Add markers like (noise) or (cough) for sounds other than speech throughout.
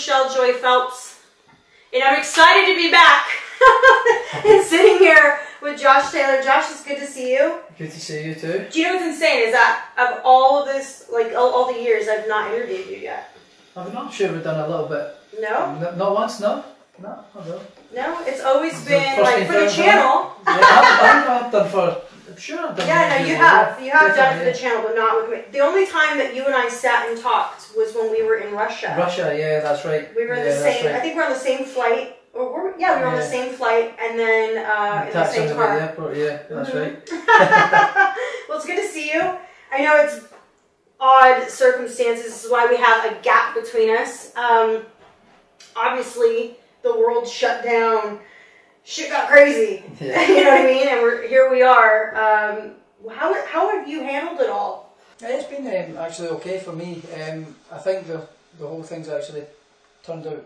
Michelle Joy Phelps, and I'm excited to be back (laughs) and sitting here with Josh Taylor. Josh, it's good to see you. Good to see you too. Do you know what's insane is that of all of this, like all, all the years, I've not interviewed you yet. I'm not sure we've done a little bit. No, N- not once, no. No, I don't. no, it's always The been like for the channel. Yeah, I've, I've, I've done for. Sure I've done. Yeah, no, you have. You have done it for the channel, but not with me. The only time that you and I sat and talked was when we were in Russia. Russia, yeah, that's right. We were yeah, the same. I think we're on the same flight. Or we're, yeah, we were on the same flight, and then uh, in the same at the airport, yeah, that's Mhm. right. (laughs) well, it's good to see you. I know it's odd circumstances. This is why we have a gap between us. Um, obviously, the world shut down. Shit got crazy. Yeah. (laughs) (laughs) you know what I mean? And we're here. We are. Um, how how have you handled it all? It's been um, actually okay for me. Um, I think the the whole thing's actually turned out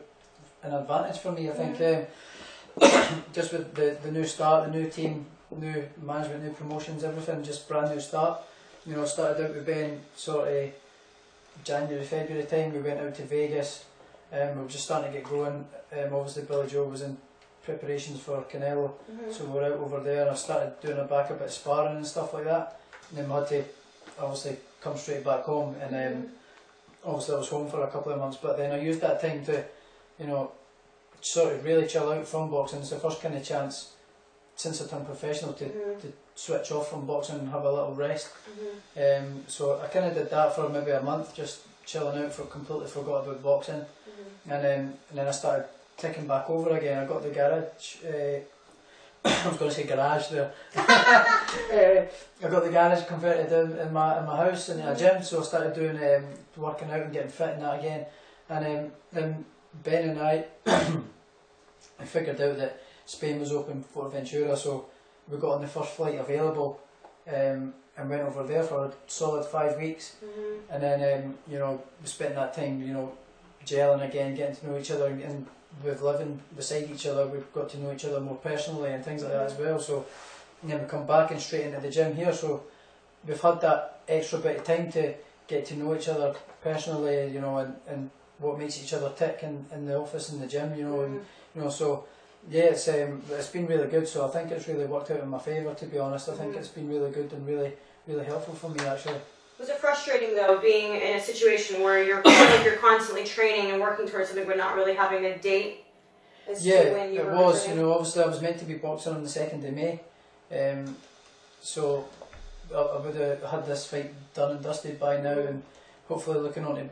an advantage for me. I think um, (coughs) just with the, the new start, the new team, new management, new promotions, everything, just brand new start. You know, started out with Ben sort of January, February time. We went out to Vegas. Um, we were just starting to get going. Um, obviously, Billy Joe was in preparations for Canelo. So we were out over there and I started doing a back a bit of sparring and stuff like that. And then we had to obviously come straight back home and then obviously I was home for a couple of months but then I used that time to, you know, sort of really chill out from boxing. It's the first kind of chance since I turned professional to, Mhm. to switch off from boxing and have a little rest. Mhm. Um, so I kind of did that for maybe a month, just chilling out for completely forgot about boxing. Mhm. And then, and then I started ticking back over again. I got the garage. Uh, (coughs) I was going to say garage there. uh, (laughs) (laughs) I got the garage converted in, in my in my house in a gym, so I started doing um, working out and getting fit in that again. And um, then Ben and I, (coughs) I figured out that Spain was open for Ventura, so we got on the first flight available. Um, and went over there for a solid five weeks, Mhm. and then um, you know we spent that time you know gelling again, getting to know each other, and with living beside each other, we've got to know each other more personally and things like that as well. So and then we come back and straight into the gym here. So we've had that extra bit of time to get to know each other personally, you know, and, and what makes each other tick in, in the office and the gym, you know, and you know so. Yeah, it's um, it's been really good. So I think it's really worked out in my favour. To be honest, I think Mhm. it's been really good and really, really helpful for me actually. Was it frustrating though, being in a situation where you're (coughs) like you're constantly training and working towards something, but not really having a date? As Yeah, when you it was. You know, obviously I was meant to be boxing on the second of May, um, so I, I would have had this fight done and dusted by now, and hopefully looking on to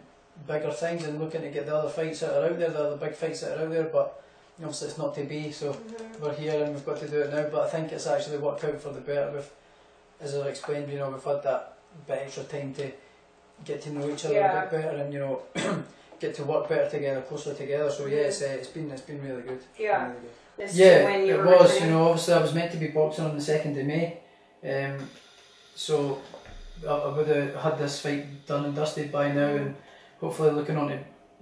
bigger things and looking to get the other fights that are out there, the other big fights that are out there. But obviously it's not to be, so Mhm. we're here and we've got to do it now. But I think it's actually worked out for the better. With, as I explained, you know, we've had that bit extra time to get to know each other Yeah. a bit better, and you know. (clears throat) Get to work better together, closer together. So yeah, it's, uh, it's been it's been really good. Yeah. Really good. Yeah, it was. You know, obviously I was meant to be boxing on the second of May, um, so I, I would have had this fight done and dusted by now, and hopefully looking on to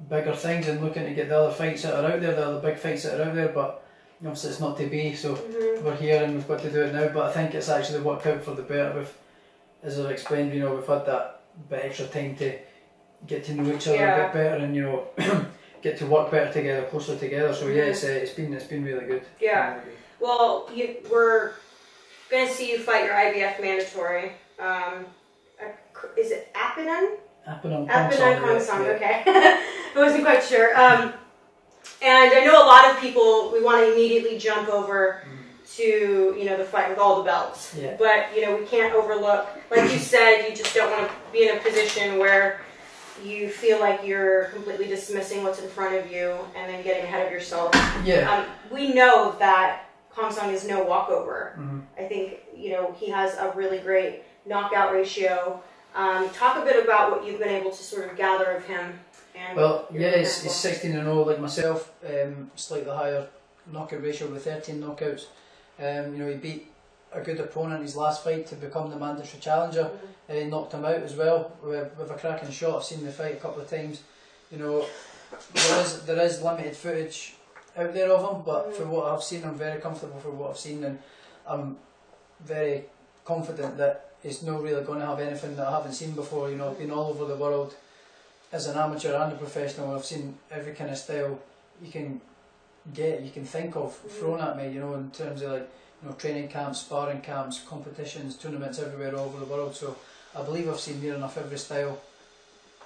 bigger things and looking to get the other fights that are out there, the other big fights that are out there. But obviously it's not to be, so Mhm. we're here and we've got to do it now. But I think it's actually worked out for the better. With, as I've explained, you know, we've had that bit extra time to get to know each other a bit better, and you know. (clears throat) Get to work better together, closer together. So yeah, Mhm. it's, uh, it's been it's been really good. Yeah. Really good. Well, you, we're gonna see you fight your IBF mandatory. Um, is it Apinun? Apinun Apinun Kong Kong song, song. yeah, Okay, (laughs) I wasn't quite sure. Um, and I know a lot of people we want to immediately jump over to you know the fight with all the belts. Yeah. But you know we can't overlook, like you said, you just don't want to be in a position where you feel like you're completely dismissing what's in front of you and then getting ahead of yourself. Yeah. Um, we know that Khongsong is no walkover. Mhm. I think you know he has a really great knockout ratio. Um, talk a bit about what you've been able to sort of gather of him. And Well, yeah, he's, he's 16 and 0 like myself, um, slightly higher knockout ratio with 13 knockouts. Um, you know, he beat a good opponent in his last fight to become the mandatory challenger, Mhm. and he knocked him out as well with, with a cracking shot. I've seen the fight a couple of times. You know, there is there is limited footage out there of him, but Mhm. for what I've seen, I'm very comfortable for what I've seen, and I'm very confident that he's not really going to have anything that I haven't seen before. You know, I've been all over the world as an amateur and a professional, I've seen every kind of style you can get, you can think of mm. thrown at me. You know, in terms of like you know training camps, sparring camps, competitions, tournaments everywhere all over the world. So I believe I've seen near enough every style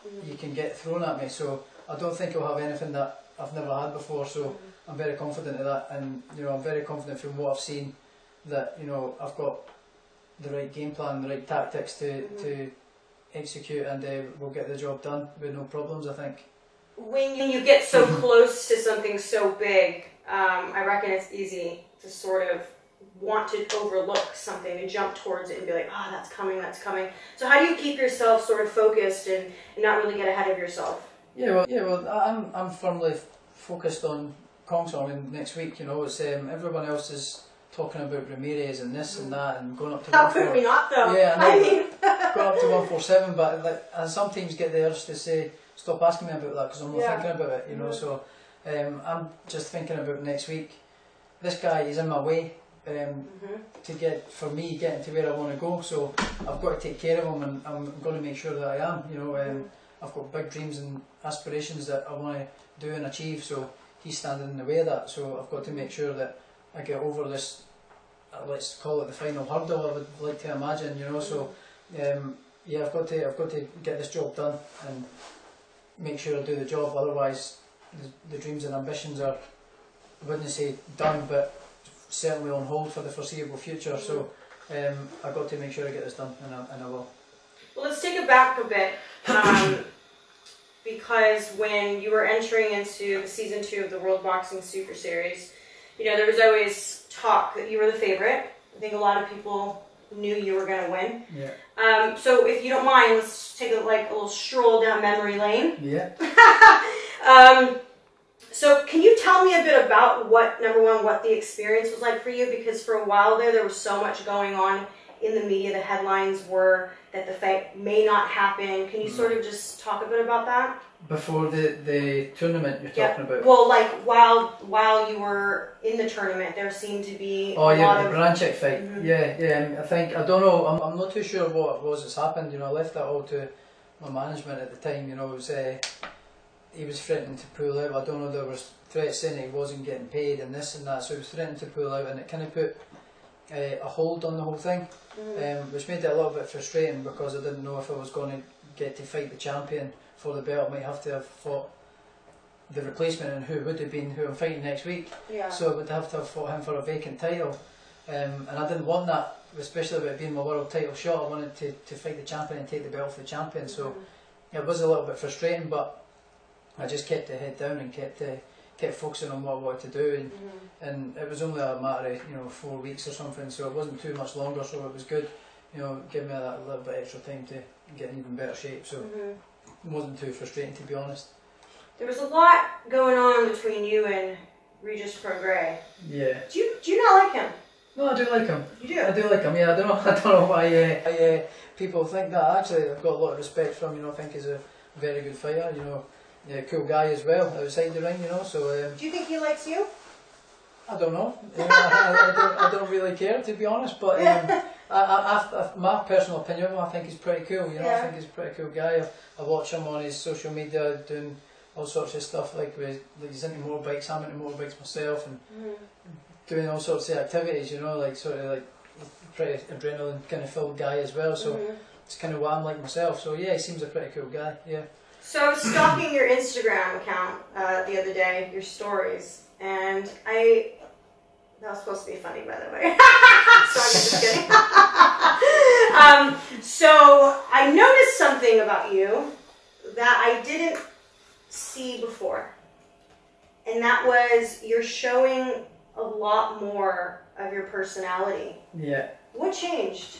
mm. you can get thrown at me. So I don't think I'll have anything that I've never had before. So mm. I'm very confident of that, and you know I'm very confident from what I've seen that you know I've got the right game plan, the right tactics to to execute, and uh, we'll get the job done with no problems. I think. When you get so close to something so big, um, I reckon it's easy to sort of want to overlook something and jump towards it and be like, oh, that's coming, that's coming. So how do you keep yourself sort of focused and, and not really get ahead of yourself? Yeah, well, yeah, well, I'm I'm firmly focused on Khongsong and next week. You know, it's um, everyone else is talking about Ramirez and this and that and going up to How could we not though? Yeah, I know, I mean, (laughs) going up to 147, but like, and some teams get the urge to say, stop asking me about that because I'm not Yeah. thinking about it, you know. So um, I'm just thinking about next week. This guy is in my way um, Mhm. to get, for me, getting to where I want to go. So I've got to take care of him and I'm going to make sure that I am, you know. Um, I've got big dreams and aspirations that I want to do and achieve. So he's standing in the way of that. So I've got to make sure that I get over this. uh, Let's call it the final hurdle. I would like to imagine, you know. So um, yeah, I've got to I've got to get this job done and make sure I do the job. Otherwise, the, the dreams and ambitions are I wouldn't say done, but certainly on hold for the foreseeable future. So um, I've got to make sure I get this done, and I, and I will. Well, let's take it back a bit. Um, (coughs) because when you were entering into the season two of the World Boxing Super Series, you know, there was always talk that you were the favorite. I think a lot of people knew you were going to win. Yeah. Um, so if you don't mind, let's take a, like a little stroll down memory lane. Yeah. (laughs) um, so can you tell me a bit about what number one, what the experience was like for you? Because for a while there, there was so much going on in the media. The headlines were that the fight may not happen. Can you sort of just talk a bit about that? Before the, the tournament you're Yeah. talking about. Well, like while while you were in the tournament, there seemed to be Oh yeah, the of Baranchyk fight. Mhm. Yeah, yeah. I think I don't know. I'm, I'm not too sure what it was that's happened. You know, I left that all to my management at the time. You know, it was uh, he was threatening to pull out. I don't know. There was threats saying he wasn't getting paid and this and that. So he was threatening to pull out, and it kind of put uh, a hold on the whole thing, Mhm. um, which made it a little bit frustrating because I didn't know if I was going to get to fight the champion for the belt. I might have to have fought the replacement and who would have been who I'm fighting next week. yeah. So I would have to have fought him for a vacant title. Um, and I didn't want that, especially with it being my world title shot. I wanted to, to fight the champion and take the belt off the champion. So it was a little bit frustrating, but I just kept the head down and kept uh, kept focusing on what I wanted to do. And, Mhm. and it was only a matter of you know four weeks or something, so it wasn't too much longer. So it was good, you know, give me that little bit extra time to get in even better shape. So Mhm. it wasn't too frustrating to be honest. There was a lot going on between you and Regis Prograis. Yeah. Do you do you not like him? No, I do like him. You I do. do like him. Yeah, I don't know. (laughs) I don't know why uh, I, uh, people think that. Actually, I've got a lot of respect for him. You know, I think he's a very good fighter. You know, yeah, cool guy as well outside the ring. You know, so um, Do you think he likes you? I don't know. Know, (laughs) I, I, I, don't, I don't really care to be honest. But um, (laughs) I, I, I, my personal opinion, of him, I think he's pretty cool. You know, Yeah. I think he's a pretty cool guy. I, I watch him on his social media doing all sorts of stuff. Like, with, like he's into motorbikes. I'm into motorbikes myself, and doing all sorts of activities. You know, like sort of like pretty adrenaline kind of filled guy as well. So. Mhm. It's kind of what I'm like myself. So yeah, he seems a pretty cool guy. Yeah. So I was stalking your Instagram account uh, the other day, your stories, and I. That was supposed to be funny, by the way. (laughs) so I'm just kidding. um, so I noticed something about you that I didn't see before, and that was you're showing a lot more of your personality. Yeah. What changed?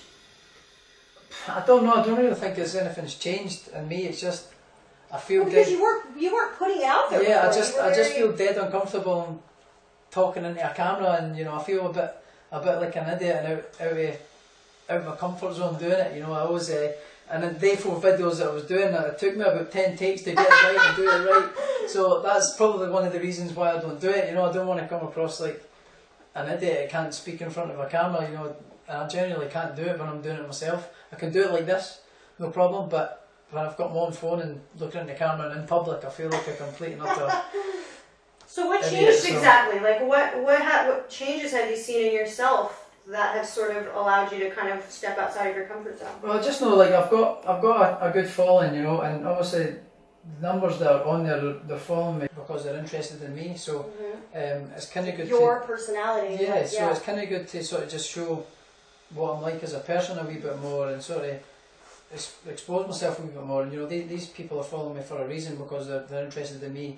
I don't know. I don't really think there's anything's changed in me. It's just I feel Well, because dead. you weren't you weren't putting out there. Yeah, I just I just feel dead uncomfortable and talking into a camera, and you know I feel a bit a bit like an idiot and out out of out of my comfort zone doing it. You know I always. Uh, and in the day four videos that I was doing, it took me about ten takes to get it right and do it right. So that's probably one of the reasons why I don't do it. You know, I don't want to come across like an idiot. I can't speak in front of a camera. You know, and I generally can't do it when I'm doing it myself. I can do it like this, no problem. But when I've got my own phone and looking at the camera and in public, I feel like a complete and utter. (laughs) So what Maybe changed um, exactly? Like what what ha- what changes have you seen in yourself that have sort of allowed you to kind of step outside of your comfort zone? Well, I just know like I've got I've got a, a good following, you know, and obviously the numbers that are on there they're following me because they're interested in me. So um, it's kind of good. Your to, personality. yeah, like, so it's kind of good to sort of just show what I'm like as a person a wee bit more and sort of expose myself a wee bit more. And you know, these, these people are following me for a reason because they're, they're interested in me,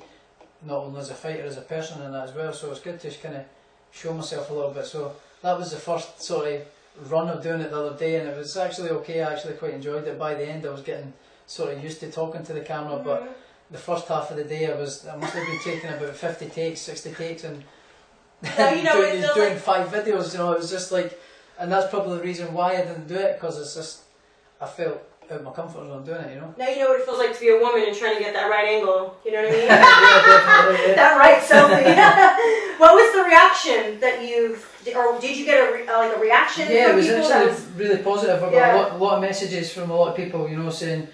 not only as a fighter, as a person and that as well. So it's good to just kind of show myself a little bit. So that was the first sort of run of doing it the other day, and it was actually okay. I actually quite enjoyed it. By the end, I was getting sort of used to talking to the camera, but Mhm. the first half of the day, I was I must have been taking about fifty takes, sixty takes, and Now, you know, (laughs) doing, doing like- five videos. You know, it was just like, and that's probably the reason why I didn't do it because it's just I felt out of my comfort zone doing it. You know. Now you know what it feels like to be a woman and trying to get that right angle. You know what I mean? (laughs) yeah. Yeah. (laughs) that right selfie. what was the reaction that you, or did you get a re, uh, like a reaction Yeah, it was actually was, really positive. I got Yeah. a, lot, a lot of messages from a lot of people, you know, saying,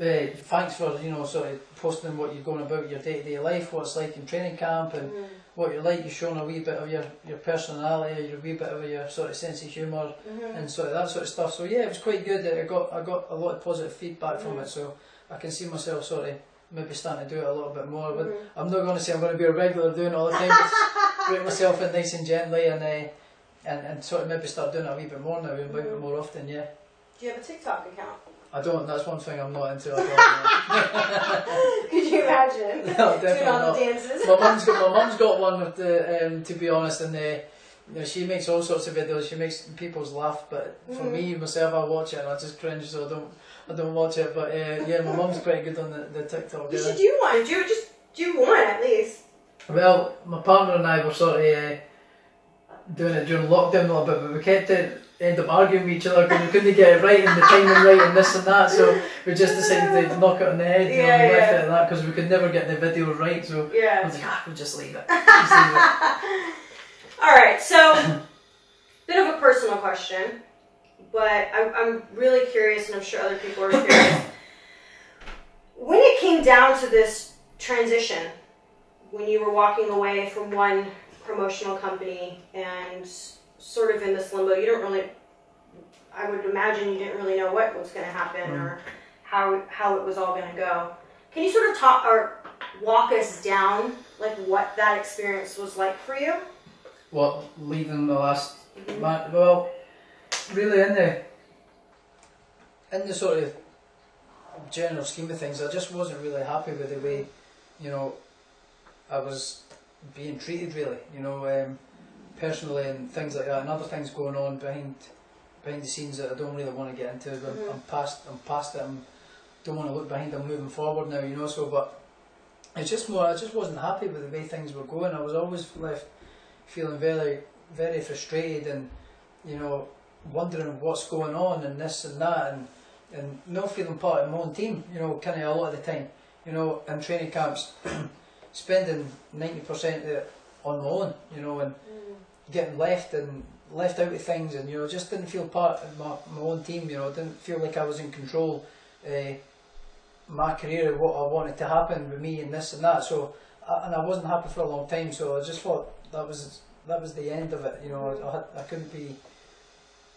uh, thanks for, you know, sort of posting what you're going about your day to day life, what it's like in training camp, and Mhm, what you're like. You're showing a wee bit of your, your personality, your wee bit of your sort of sense of humour, mhm. and sort of that sort of stuff. So yeah, it was quite good. That I got I got a lot of positive feedback from Mm. it, so I can see myself sort of maybe starting to do it a little bit more. But Mhm. I'm not going to say I'm going to be a regular doing it all the time. Break (laughs) myself in nice and gently, and uh, and and sort of maybe start doing it a wee bit more now, a wee bit more often. Yeah, Do you have a TikTok account? I don't. That's one thing I'm not into. (laughs) Could you imagine (laughs) no, doing definitely all not. the dances? my mum's got my mum's got one with the um, to be honest, and uh, you know, she makes all sorts of videos. She makes people's laugh, but for Mhm. me myself, I watch it and I just cringe, so I don't I don't watch it. But uh, yeah, my mum's pretty good on the, the TikTok. You yeah. should do one. Do just do one at least. Well, my partner and I were sort of uh, doing it during lockdown a little bit, but we kept it. End up arguing with each other because we couldn't get it right and the timing right and this and that. So we just decided to knock it on the head, know, Yeah, and left yeah. it at that because we could never get the video right. So I Yeah. was like, ah, we'll just leave it. Just leave it. (laughs) All right, so bit of a personal question, but I, I'm really curious, and I'm sure other people are curious. when it came down to this transition, when you were walking away from one promotional company and sort of in this limbo, you don't really. I would imagine you didn't really know what was going to happen Mm. or how how it was all going to go. Can you sort of talk or walk us down like what that experience was like for you? Well, leaving the last ma Well, really in the in the sort of general scheme of things, I just wasn't really happy with the way, you know, I was being treated. Really, you know, um, personally and things like that, and other things going on behind behind the scenes that I don't really want to get into. But Mhm. I'm past. I'm past it. I don't want to look behind. I'm moving forward now. You know, so but. It's just more. I just wasn't happy with the way things were going. I was always left feeling very, very frustrated and, you know, wondering what's going on and this and that and, and not feeling part of my own team, you know, kind of a lot of the time. You know, in training camps, (clears throat) spending 90% of it on my own, you know, and getting left and left out of things and, you know, just didn't feel part of my, my own team, you know, didn't feel like I was in control uh, my career, what I wanted to happen with me and this and that. So, and I wasn't happy for a long time. So I just thought that was that was the end of it. You know, I, I couldn't be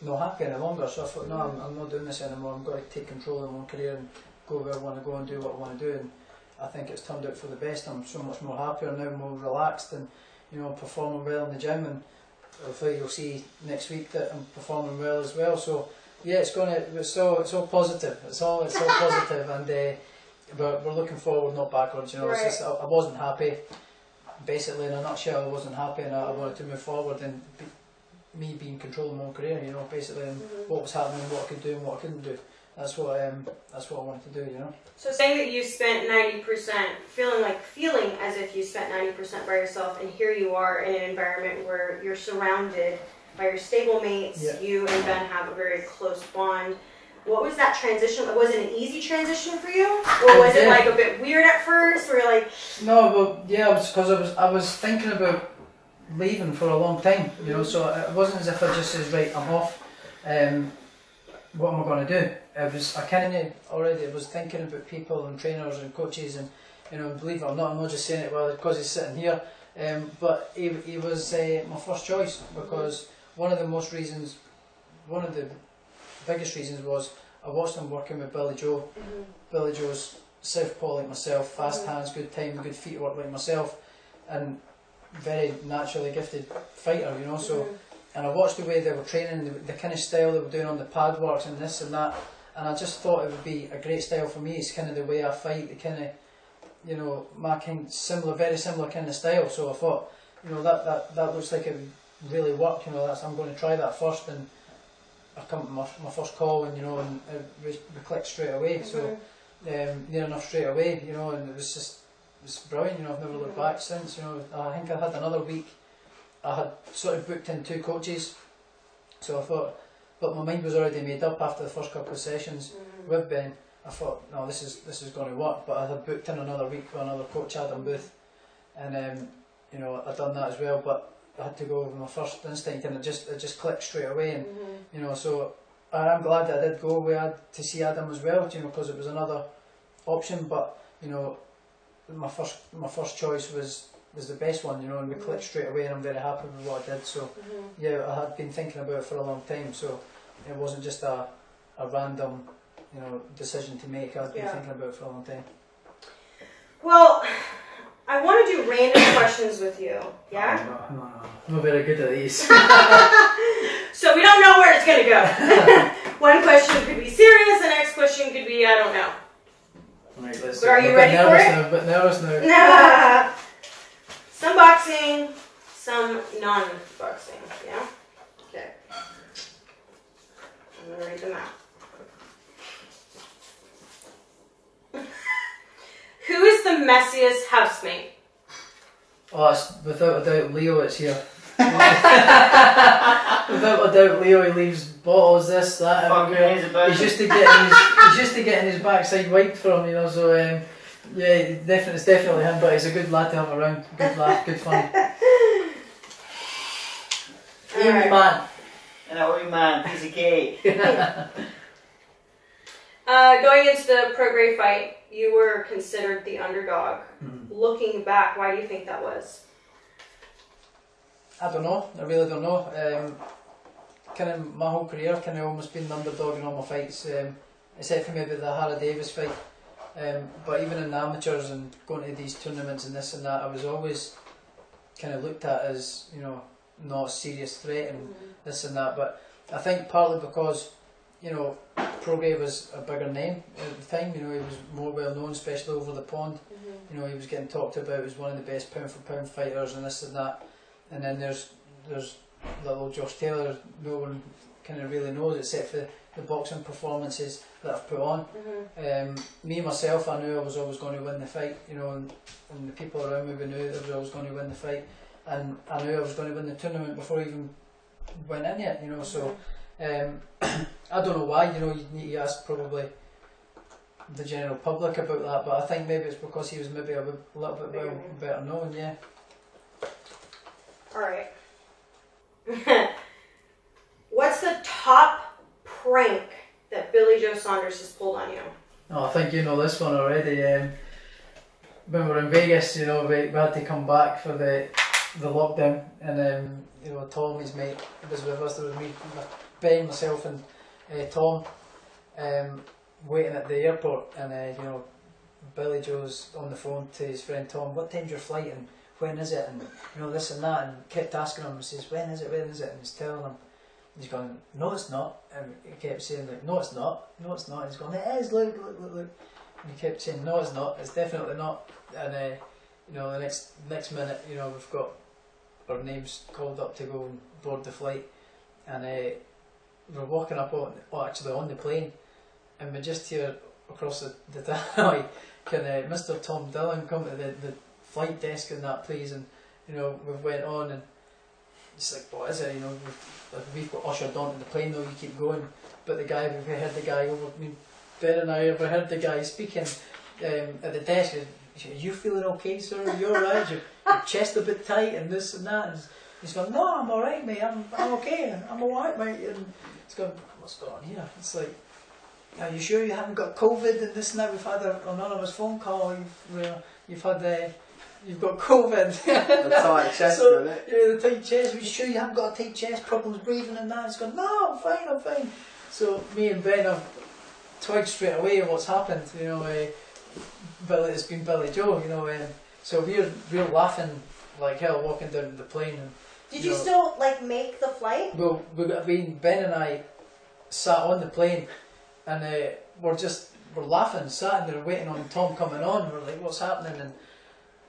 no happy any longer. So I thought, no, I'm, I'm not doing this anymore. I'm going to take control of my own career and go where I want to go and do what I want to do. And I think it's turned out for the best. I'm so much more happier now, more relaxed, and you know, performing well in the gym. And hopefully you'll see next week that I'm performing well as well. So yeah, it's going to it's so it's all positive. It's all it's all positive, and uh, but we're looking forward, not backwards. You know, Right. it's just I, I wasn't happy. Basically, in a nutshell, I wasn't happy, and I, I wanted to move forward and be, me being control of my own career. You know, basically, and Mhm. what was happening, what I could do, and what I couldn't do. That's what um, that's what I wanted to do. You know. So saying that you spent ninety percent, feeling like feeling as if you spent ninety percent by yourself, and here you are in an environment where you're surrounded by your stable mates. Yeah. You and Ben have a very close bond. What was that transition? Was it an easy transition for you, or was it like a bit weird at first? Where you're like, No, but yeah, it was because I was I was thinking about leaving for a long time, you know. So it wasn't as if I just says right, I'm off. Um, what am I going to do? it was I kind of already was thinking about people and trainers and coaches and you know believe it or not I'm not just saying it well because he's sitting here um, but he, he was uh, my first choice because one of the most reasons one of the biggest reasons was I watched him working with Billy Joe Mhm. Billy Joe's southpaw like myself fast Mhm. hands good time good feet work like myself and very naturally gifted fighter you know so Mhm. and I watched the way they were training, the, the kind of style they were doing on the pad works and this and that, and I just thought it would be a great style for me. It's kind of the way I fight, the kind of, you know, my kind similar, very similar kind of style. So I thought, you know, that that, that looks like it would really work. You know, that's I'm going to try that first, and I come to my, my first call, and you know, and it, we, we clicked straight away. So Mhm. um, near enough straight away, you know, and it was just was brilliant. You know, I've never looked back since. You know, I think I had another week. I had sort of booked in two coaches, so I thought, but my mind was already made up after the first couple of sessions Mhm. with Ben. I thought, no, this is this is going to work. But I had booked in another week with another coach, Adam Booth, and um, you know I'd done that as well. But I had to go with my first instinct, and it just it just clicked straight away. And Mhm. you know, so I'm glad that I did go with Ad to see Adam as well, you know, because it was another option. But you know, my first my first choice was was the best one, you know, and we clicked straight away, and I'm very happy with what I did. So Mhm. yeah, I had been thinking about it for a long time, so it wasn't just a a random, you know, decision to make. I'd been Yeah. thinking about it for a long time. Well, I want to do random questions with you. Yeah. No, no, no. I'm not very good at these. (laughs) (laughs) So we don't know where it's gonna go. (laughs) One question could be serious, the next question could be I don't know. Right, let's. But are you ready for it? Now, a bit nervous now. some boxing, some non-boxing. Yeah. Okay. I'm gonna read them out. (laughs) Who is the messiest housemate? Oh, it's, without a doubt, Leo it's here. Without a doubt, Leo he leaves bottles, this, that, Fuck everywhere. about He's it. just to getting his, he's just to getting his backside wiped from, him, you know. So um, yeah, definitely, it's definitely him. But he's a good lad to have around. Good laugh, good fun. (laughs) Amy Alright. man. And a wee man, piece of cake. Uh, going into the Prograis fight, you were considered the underdog. Mhm. Looking back, why do you think that was? I don't know. I really don't know. Um, kind of my whole career, kind of almost been underdog in all my fights, um, except for maybe the Ohara Davies fight. Um, but even in the amateurs and going to these tournaments and this and that, I was always kind of looked at as you know not a serious threat and this and that. But I think partly because you know Prograis was a bigger name at the time. You know he was more well known, especially over the pond. You know he was getting talked about as one of the best pound for pound fighters and this and that. And then there's there's little Josh Taylor. No one kind of really knows except for the boxing performances that I've put on. Mm-hmm. Um, me myself, I knew I was always going to win the fight, you know, and, and the people around me we knew that I was always going to win the fight, and I knew I was going to win the tournament before I even went in yet, you know. So um, (coughs) I don't know why, you know, you need to ask probably the general public about that, but I think maybe it's because he was maybe a, little bit well, better known, yeah. All right. (laughs) What's the top prank that Billy Joe Saunders has pulled on you? Oh, I think you know this one already. Um, when we were in Vegas, you know, we, we had to come back for the the lockdown, and um, you know, Tom, his mate, was with us. There was me, Ben, myself, and uh, Tom, um, waiting at the airport, and uh, you know, Billy Joe's on the phone to his friend Tom. What time's your flight, and when is it, and you know this and that, and kept asking him. He says, when is it, when is it, and he's telling him. He's going, no, it's not. And he kept saying, like, no, it's not. No, it's not. And he's going, it is. Look, look, look, look. And he kept saying, no, it's not. It's definitely not. And uh, you know, the next next minute, you know, we've got our names called up to go and board the flight, and uh, we're walking up on, well, actually on the plane, and we just hear across the the (laughs) alley, can uh, Mr. Tom Dillon come to the, the flight desk and that, please? And you know, we've went on and it's like, what is it? You know, we've, we've got ushered onto the plane. though. you keep going, but the guy, we've heard the guy over. I mean, Ben and I overheard the guy speaking um, at the desk. Are you feeling okay, sir? Are you alright? Your, your chest a bit tight and this and that. And he's going, no, I'm alright, mate. I'm, I'm okay. I'm alright, mate. And he's going, what's going on here? It's like, are you sure you haven't got COVID and this and that? We've had an anonymous phone call. You've, uh, you've had the, you've got COVID. The tight chest, so, isn't it? yeah, the tight chest. Are you sure you haven't got a tight chest? Problems breathing and that? It's gone. No, I'm fine. I'm fine. So me and Ben have twigged straight away what's happened. You know, uh, Billy, it's been Billy Joe. You know, um, so we're we're laughing like hell walking down the plane and. Did you know, still like make the flight? well, we got been Ben and I sat on the plane, and uh, we're just we're laughing, sat there waiting on Tom coming on. We're like, what's happening? And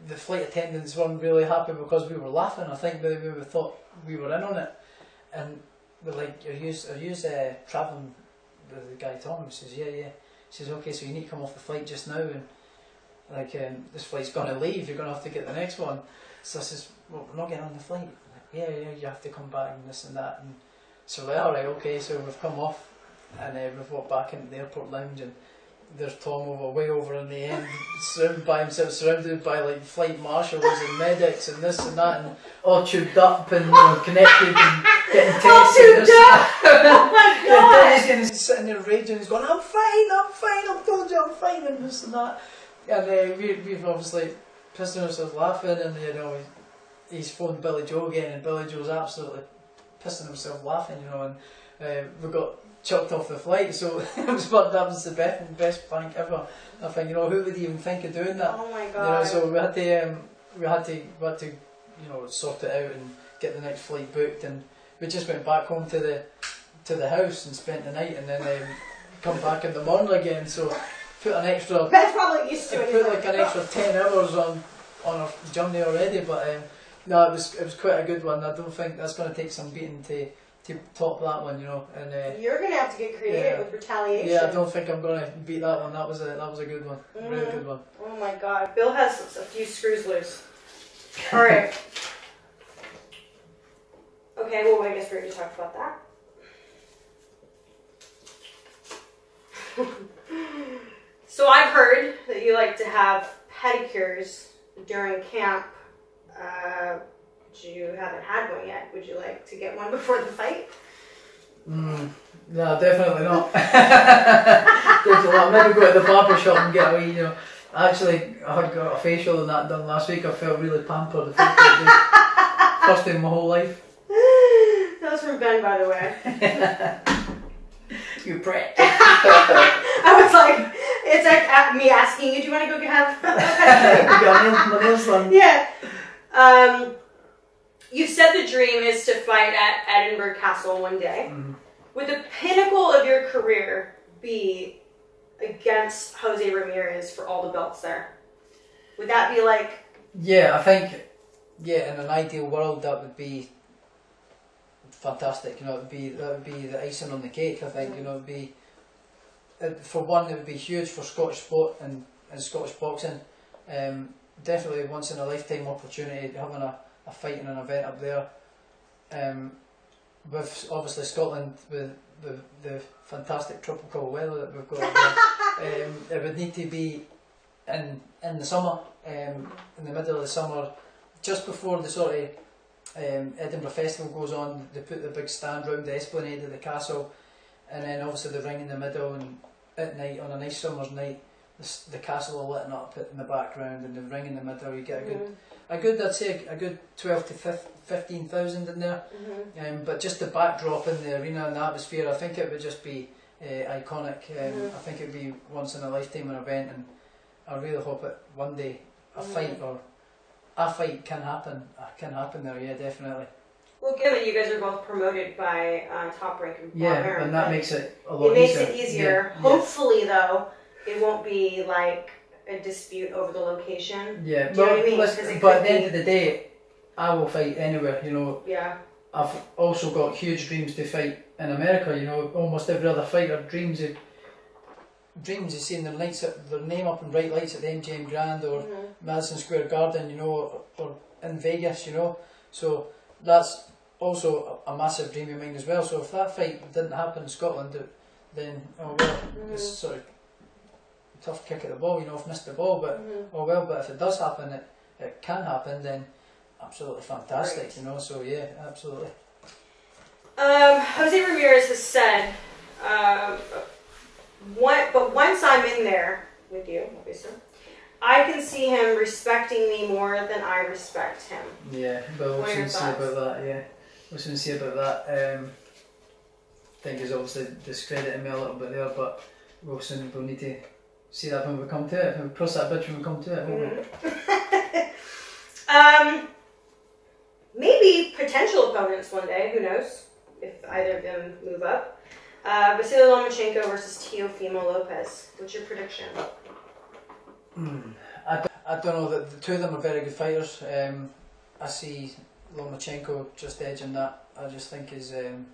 the flight attendants weren't really happy because we were laughing. I think they maybe thought we were in on it, and we're like, are you are you uh, traveling with the guy Tom? He says, yeah, yeah. He says, okay, so you need to come off the flight just now, and like um, this flight's going to leave. You're going to have to get the next one. So I says, well, we're not getting on the flight. Like, yeah, yeah, you have to come back and this and that. And so we're like, all right, okay. So we've come off and uh, we've walked back into the airport lounge and there's Tom over way over in the end, surrounded by himself, surrounded by like flight marshals and medics and this and that, and all tubed up and you know, connected and getting (laughs) All tests and tubed and up. (laughs) oh my god! Dennis is sitting there raging. He's going, "I'm fine, I'm fine. I've told you, I'm fine," and this and that. And uh, we, we've obviously pissing ourselves laughing, and you know, he's phoned Billy Joe again, and Billy Joe's absolutely pissing himself laughing, you know. And uh, we got chucked off the flight, so (laughs) it was but that was the best best prank ever. I think, you know, who would even think of doing that? Oh my You know, god! so we had to um, we had to we had to you know sort it out and get the next flight booked, and we just went back home to the to the house and spent the night, and then um, come back in the morning again. So put an extra (laughs) Ben's probably used to it. put like an extra ten hours on on our journey already, but um, no, it was it was quite a good one. I don't think that's going to take some beating to to top that one, you know. And uh, You're gonna have to get creative Yeah. with retaliation. yeah, I don't think I'm to beat that one. That was a that was a good one, a really good one. Oh my god, Bill has a few screws loose. Alright. Okay, well, I guess we already talked about that. (laughs) so I've heard that you like to have pedicures during camp. Uh, you haven't had one yet. Would you like to get one before the fight? Mm, no, definitely not. (laughs) definitely not. Maybe go to the barber shop and get a wee, you know. Actually, I had got a facial and that done last week. I felt really pampered. I felt like the First time in my whole life. (laughs) that was from Ben, by the way. (laughs) You prick. I was like, it's like me asking you, do you want to go have a pedicure? got my nails, my nails done. yeah. Um, you said the dream is to fight at Edinburgh Castle one day. Mhm. Would the pinnacle of your career be against Jose Ramirez for all the belts there? Would that be like, Yeah, I think, yeah, in an ideal world that would be fantastic. You know, it would be that would be the icing on the cake. I think you know, it'd be it, for one, it would be huge for Scottish sport and, and Scottish boxing. Um, definitely once in a lifetime opportunity having a, a fight in an event up there. Um, with obviously Scotland with the the fantastic tropical weather that we've got, there, (laughs) um, it would need to be in in the summer, um, in the middle of the summer, just before the sort of um, Edinburgh Festival goes on. They put the big stand round the esplanade of the castle, and then obviously the ring in the middle, and at night on a nice summer's night, the, the castle are lit up in the background, and the ring in the middle. You get a good, Mhm, a good, I'd say a good twelve to fifteen thousand in there. mhm. Um, but just the backdrop in the arena and the atmosphere, I think it would just be uh, iconic. Um, Mhm. I think it would be once in a lifetime an event, and I really hope it one day a Mhm. fight or a fight can happen. uh, Can happen there, yeah, definitely. Well, given you guys are both promoted by uh, Top Rank and Yeah, and that makes it a lot easier. it makes easier. it easier. Yeah, Hopefully, though, it won't be like a dispute over the location. Yeah, Do you know what I mean? listen, but at the end of the day, I will fight anywhere. You know, Yeah. I've also got huge dreams to fight in America. You know, almost every other fighter dreams of dreams of seeing their lights up, their name up in bright lights at the MGM Grand or Mhm. Madison Square Garden. You know, or, or in Vegas. You know, so that's also a, a massive dream of mine as well. So if that fight didn't happen in Scotland, it- then oh well, it's Mhm. sort of tough kick at the ball. You know, I've missed the ball, but Mhm. oh well. But if it does happen, it it can happen. Then absolutely fantastic. Right. You know, so yeah, absolutely. Um, Jose Ramirez has said um, one, but once I'm in there with you, obviously, I can see him respecting me more than I respect him. Yeah, but we'll soon see about that. Yeah, we'll soon see about that. Um, I think he's obviously discrediting me a little bit there, but we'll soon we'll need to see that when we come to it. When we cross that bridge when we come to it. won't um, maybe potential opponents one day. Who knows if either of them move up? Uh, Vasily Lomachenko versus Teofimo Lopez. What's your prediction? Hmm. I, d- I don't know. The, the two of them are very good fighters. Um, I see Lomachenko just edging that. I just think his um,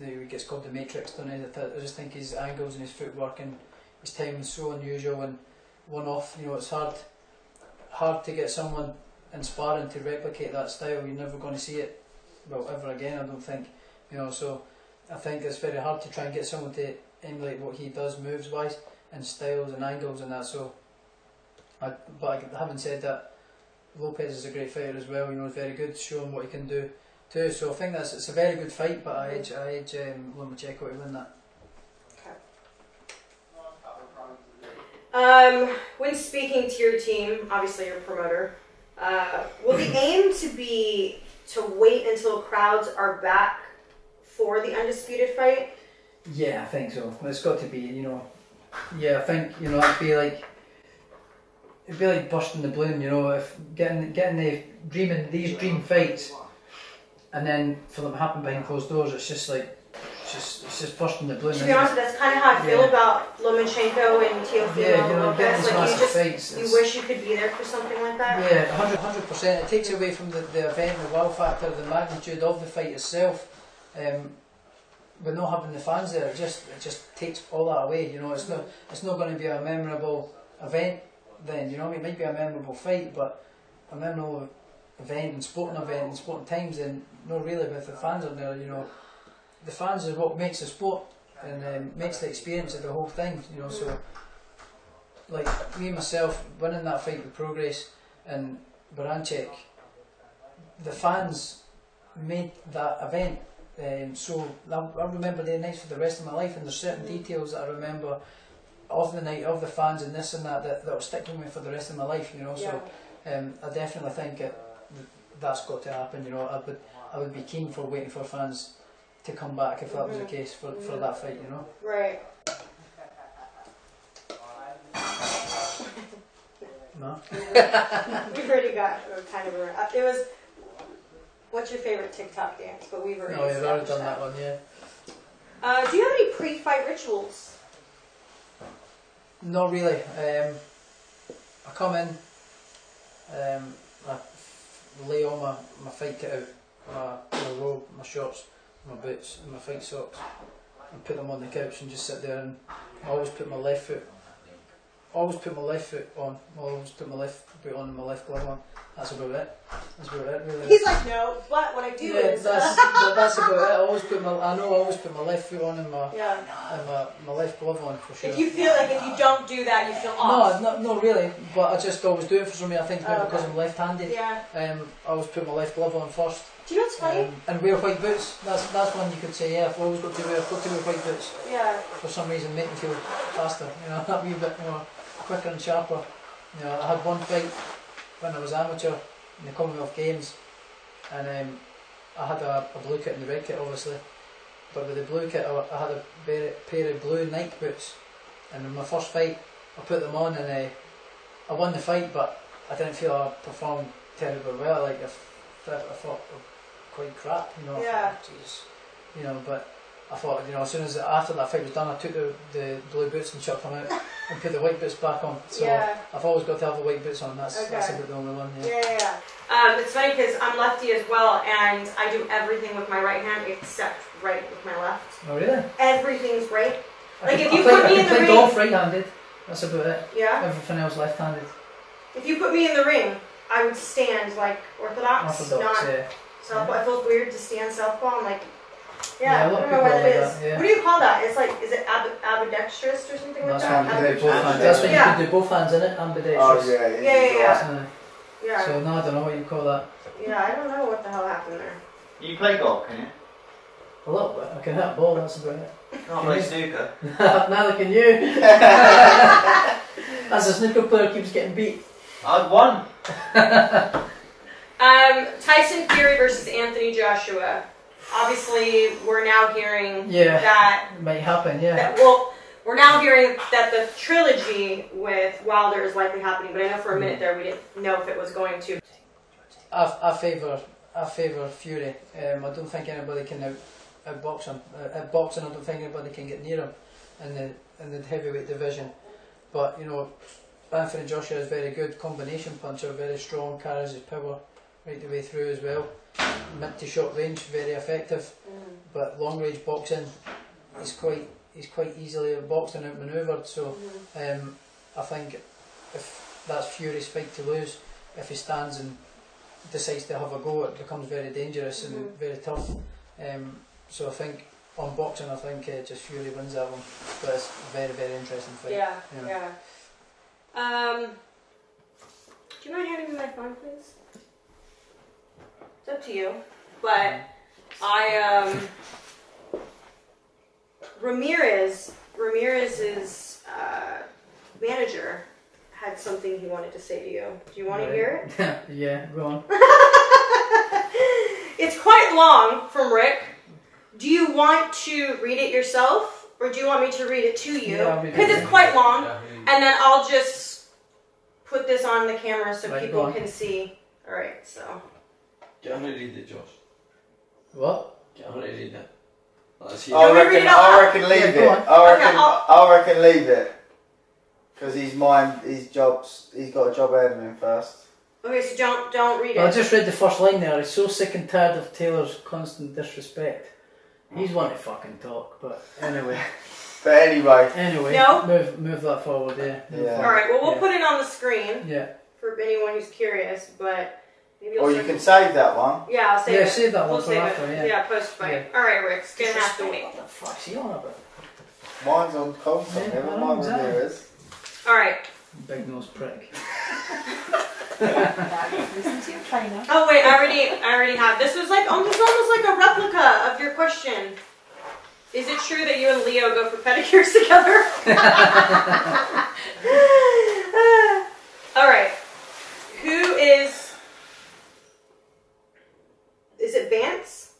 he gets called the Matrix, don't he? I just think his angles and his footwork and his is so unusual and one off. You know, it's hard hard to get someone inspiring to replicate that style. You're never going to see it, well, ever again. I don't think. You know, so I think it's very hard to try and get someone to emulate what he does moves wise and styles and angles and that. So. I, but having said that, Lopez is a great fighter as well. You know, very good, showing what he can do too. So I think that's it's a very good fight. But I edge, I edge um, Lomachenko to win that. Um, when speaking to your team, obviously your promoter, uh, will the aim to be to wait until crowds are back for the undisputed fight? Yeah, I think so. It's got to be. You know, yeah, I think you know it'd be like it'd be like busting the balloon. You know, if getting getting the dreaming these dream fights, and then for them to happen behind closed doors, it's just like it's just it's just busting the. To be honest, that's kind of how I feel Yeah. about Lomachenko and Teofimo yeah, you know, getting Lopez. these Like you massive just fights. you it's- wish you could be there for something like that. Yeah, 100 percent. It takes away from the, the event, the wow factor, the magnitude of the fight itself. Um, with not having the fans there, it just it just takes all that away. You know, it's not it's not going to be a memorable event. Then you know, it might be a memorable fight, but a memorable event and sporting event and sporting times. Then not really with the fans on there. You know, the fans is what makes the sport and um, makes the experience of the whole thing. You know, so like me and myself winning that fight with Prograis and Baranchyk, the fans made that event. Um, so I, I remember the nights for the rest of my life, and there's certain details that I remember of the night, of the fans, and this and that that that will stick with me for the rest of my life. You know, so um, I definitely think it, that's got to happen. You know, I would I would be keen for waiting for fans to come back if that was the Mhm. case for, for Mhm. that fight. You know. Right. (laughs) No. We've already got kind of a. uh, It was. What's your favorite TikTok dance? But we've already. No, you've already established done that one. Yeah. Uh, do you have any pre-fight rituals? Not really. Um, I come in, um, I lay all my, my fight kit out, my, my robe, my shorts, my boots, and my fight socks, and put them on the couch and just sit there and I always put my left foot, always put my left foot on, always put my left boot on and my left glove on. That's about it. That's about it really. He's like, no, but what I do yeah, is. that's, (laughs) that- that's about it. I always put my, I know I always put my left foot on and my, yeah. and my, my left glove on for sure. If you feel like if you don't do that, you feel No, off. not, not really, but I just always do it for some reason. I think Oh, because okay. I'm left-handed. Yeah. Um, I always put my left glove on first. Do you know what's funny? Um, and wear white boots. That's that's one you could say. Yeah, I've always got to wear, got to wear white boots yeah. for some reason, make me feel faster. You know, (laughs) that wee bit more quicker and sharper. You know, I had one fight when I was amateur in the Commonwealth Games, and um, I had a, a blue kit and the red kit, obviously. But with the blue kit, I, I had a pair, pair of blue Nike boots, and in my first fight, I put them on and uh, I won the fight, but I didn't feel I performed terribly well. Like I, I thought were quite crap, you know. Yeah. you know, but. I thought, you know, as soon as after that fight was done, I took the, the blue boots and chucked them out and put the white boots back on. So yeah. I've always got to have the white boots on. That's that's about the only one. Yeah. Yeah, yeah. Um, it's funny because I'm lefty as well, and I do everything with my right hand except right with my left. Oh really? Everything's right. I Like, if you play, put I me in the play ring- golf right-handed. That's about it. Yeah. Everything else left-handed. If you put me in the ring, I would stand like orthodox, Orthodox. not yeah. Southpaw. It feels weird to stand southpaw. I'm like, Yeah, yeah, a I lot don't know people what are it like is. that, yeah. What do you call that? It's like, is it ab- ambidextrous or something like That's that? when you can do both hands. Ambidextrous. That's when you Yeah. can do both hands in it. Ambidextrous. Oh yeah, Yeah, yeah, yeah. Uh, Yeah. So no, I don't know what you call that. yeah, I don't know what the hell happened there. You play golf, can you? A little bit. I can hit a ball. That's about it. Not play snooker. (laughs) Neither can you. (laughs) As a snooker player keeps getting beat. I'd won. (laughs) Um, Tyson Fury versus Anthony Joshua. Obviously, we're now hearing Yeah. that, It might happen, yeah. that. Well, we're now hearing that the trilogy with Wilder is likely happening. But I know for a minute there we didn't know if it was going to. I, I favour I favour Fury. Um, I don't think anybody can out, outbox him. Uh, at boxing, I don't think anybody can get near him in the in the heavyweight division. But you know, Anthony Joshua is very good combination puncher, very strong, carries his power right the way through as well. Mid to short range, very effective. But long range boxing, he's quite he's quite easily boxed and outmanoeuvred. So um, I think if that's Fury's fight to lose, if he stands and decides to have a go, it becomes very dangerous and Mhm. very tough. Um, so I think on boxing, I think uh, just Fury wins that one. But it's a very, very interesting fight. Yeah, Yeah. yeah. Um, do you mind handing me my phone, please? It's up to you. But I um Ramirez Ramirez's uh, manager had something he wanted to say to you. Do you want to hear it? (laughs) yeah, go on. (laughs) it's quite long from Rick. Do you want to read it yourself, or do you want me to read it to you? Yeah, I'll read it. Because it's quite long, yeah, and then I'll just put this on the camera so Right, people can see. All right, so Get on and read it, Josh. What? Get on and read it. Let's see. Do I reckon, I reckon leave Yeah, it. I reckon, Okay, I'll- reckon leave it. Because he's mine, his job's, he's got a job ahead of him first. okay, so don't don't read Well, I just read the first line there. He's so sick and tired of Taylor's constant disrespect. He's mm. one to fucking talk, but anyway. (laughs) But anyway, Anyway, No? move move that forward, yeah. Move Yeah. All forward. right, well we'll Yeah. put it on the screen Yeah. for anyone who's curious, but maybe or you'll you can save that one. Yeah, I'll save Yeah, it. save that We'll for save after, it. yeah. post fight. All right, Rick, it's gonna have to wait. What the fuck's he on about? Mine's on console, Yeah, never I mind know, what there is. All right. Big nose prick. Listen to your trainer. Oh wait, I already, I already have. This was like, almost, almost like a replica of your question. Is it true that you and Leo go for pedicures (laughs) together? (laughs) (laughs) All right. Who is? Is it Vance?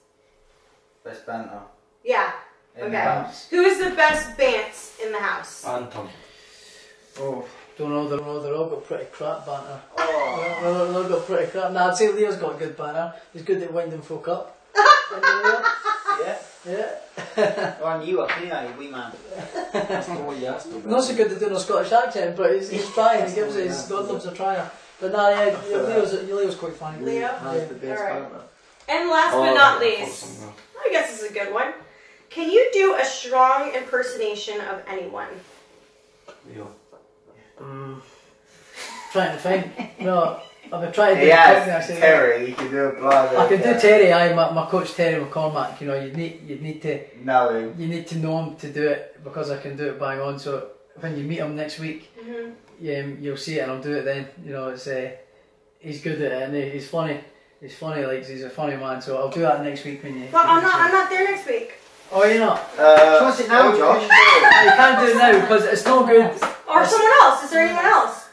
Best banter. Yeah. in the Okay. house. Who is the best Vance in the house? Anton. Oh, don't know. They're all, they're all got pretty crap banter. Oh. They're, all- they're all got pretty crap. Nah, I'd say Leo's got a good banter. He's good at winding folk up. Isn't he, Leo? Yeah. yeah. Oh, I knew I knew that, you wee man. That's not what you asked about. Not so good at doing a Scottish accent, but he's, he's trying. He gives it. He's God loves a tryer. But nah, yeah, Leo's, Leo's quite funny. Leo? Yeah. the best Alright. partner. And last Oh, but not least. I guess this is a good one. Can you do a strong impersonation of anyone? Leo. Mm. Trying to think. No, I've been trying to do He something has actually. Terry, you can do a blind. I can do Terry. I my, my coach Terry McCormack. You know, you need you need to No, you need to know him to do it because I can do it bang on. So when you meet him next week, Mm-hmm. um, you'll see it and I'll do it then. You know, it's uh, he's good at it and he- he's funny. He's funny, like he's a funny man. So I'll do that next week when you. But I'm not. see I'm it. not there next week. Oh, you're not. Uh, What's it now, Josh? can do it? you can't do it now because it's not good. Or someone else. Is there anyone else?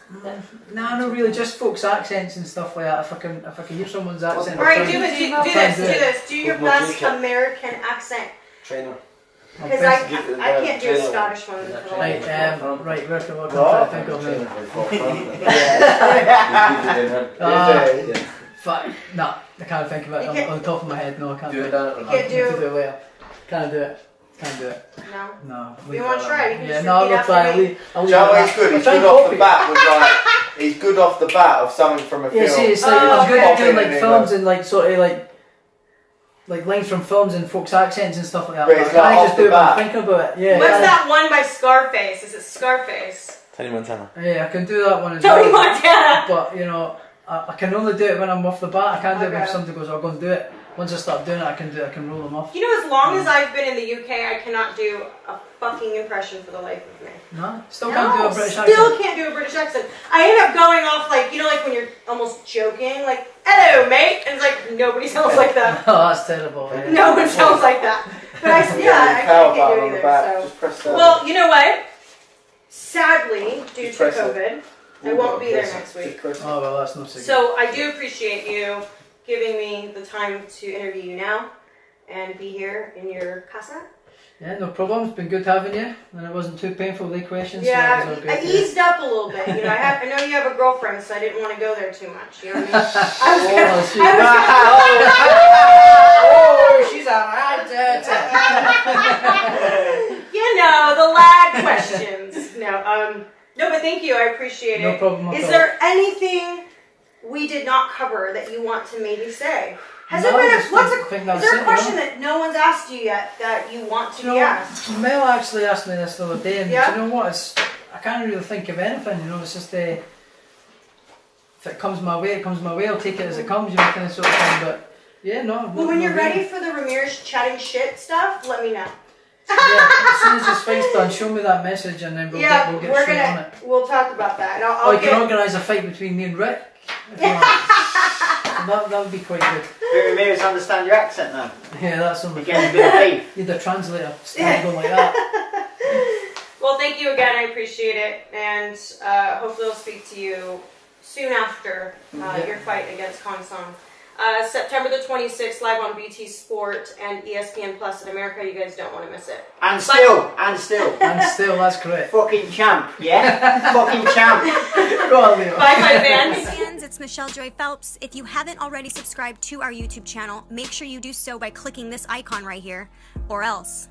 Nah, no, really, just folks' accents and stuff like that. If I can, if I can hear someone's accent. All I'll right, try do and- Do, do I'll try and this. do Do this. Do your best. American accent. Trainer. Because best- I, I can't do a. Scottish one. Yeah, Right, life of um, right, where can I What? try to think of Trainer (laughs) (laughs) now? for Bob Brandon. Yeah. You do. Yeah. fuck, nah, I can't think of it You on, on the top of my head. No, I can't Do do it it. down Can't the do- to do it later. Can't do it. Can't do it. No. No. You wanna try? You Yeah, no, I'm repeat not trying. after I'll me. leave. I'll leave Do you uh, know it what at he's good? He's good off the bat with like, he's good off the bat of something from a film. Yeah, see, it's like Oh, I'm good at doing like films and like sort of like like lines from films and folks' accents and stuff like that. But it's I can't like off just the do it when I'm thinking about it. Yeah. What's yeah. that one by Scarface? Is it Scarface? Tony Montana. Yeah, I can do that one as Tony well. Montana. But you know, I, I can only do it when I'm off the bat. I can't do it Okay. when somebody goes, "I'll go and do it." once I start doing it, I can do. I can roll them off. You know, as long as I've been in the UK, I cannot do a fucking impression for the life of me. No, still can't do a British still accent. can't do a British accent. I end up going off like you know, like when you're almost joking, like "Hello, mate," and it's like nobody sounds like that. (laughs) Oh, that's terrible. yeah. No one sounds like that. But I, (laughs) yeah, I, I can't do it either. So. Just press. Well, you know what? Sadly, due Just to COVID. it. COVID, I won't be there next week. Just press it. Oh well, that's not so good. So I do appreciate you giving me the time to interview you now and be here in your casa. Yeah, no problem. It's been good having you, and it wasn't too painful with the questions. Yeah, so that was all I eased up a little bit. You know, I have I know you have a girlfriend, so I didn't want to go there too much. You know what I mean? (laughs) I was gonna, Oh, she- (laughs) I oh, she's a right (laughs) you know, the lad questions. No, um, no, but thank you. I appreciate it. No problem Is there anything we did not cover that you want to maybe say? Has No, there been a, what's a, is there a question that no one's asked you yet that you want to you know, asked? Mel actually asked me this the other day, and Yeah? you know what? It's, I can't really think of anything. You know, it's just uh, if it comes my way, it comes my way. I'll take it as it comes. You know, kind of sort of thing. But yeah, no. Well, when you're ready for the Ramirez chatting shit stuff, let me know. Yeah, as soon as this fight's done, show me that message, and then we'll yeah, get we'll get we're straight gonna it. we'll talk about that. And I'll, I'll you get can organise a fight between me and Rick. If you want. (laughs) that that would be quite good. Do Ramirez understand your accent now? Yeah, that's on the You're getting a bit of beef. Need a translator stand going like that. (laughs) Well, thank you again. I appreciate it, and uh, hopefully I'll speak to you soon after uh, Yeah. your fight against Khongsong. Uh, September the 26th, live on BT Sport and ESPN Plus in America. You guys don't want to miss it. And still, and still. And still, that's correct. Fucking champ, yeah? (laughs) Fucking champ. Go on, Leo. Bye, bye, fans. fans, it's Michelle Joy Phelps. If you haven't already subscribed to our YouTube channel, make sure you do so by clicking this icon right here, or else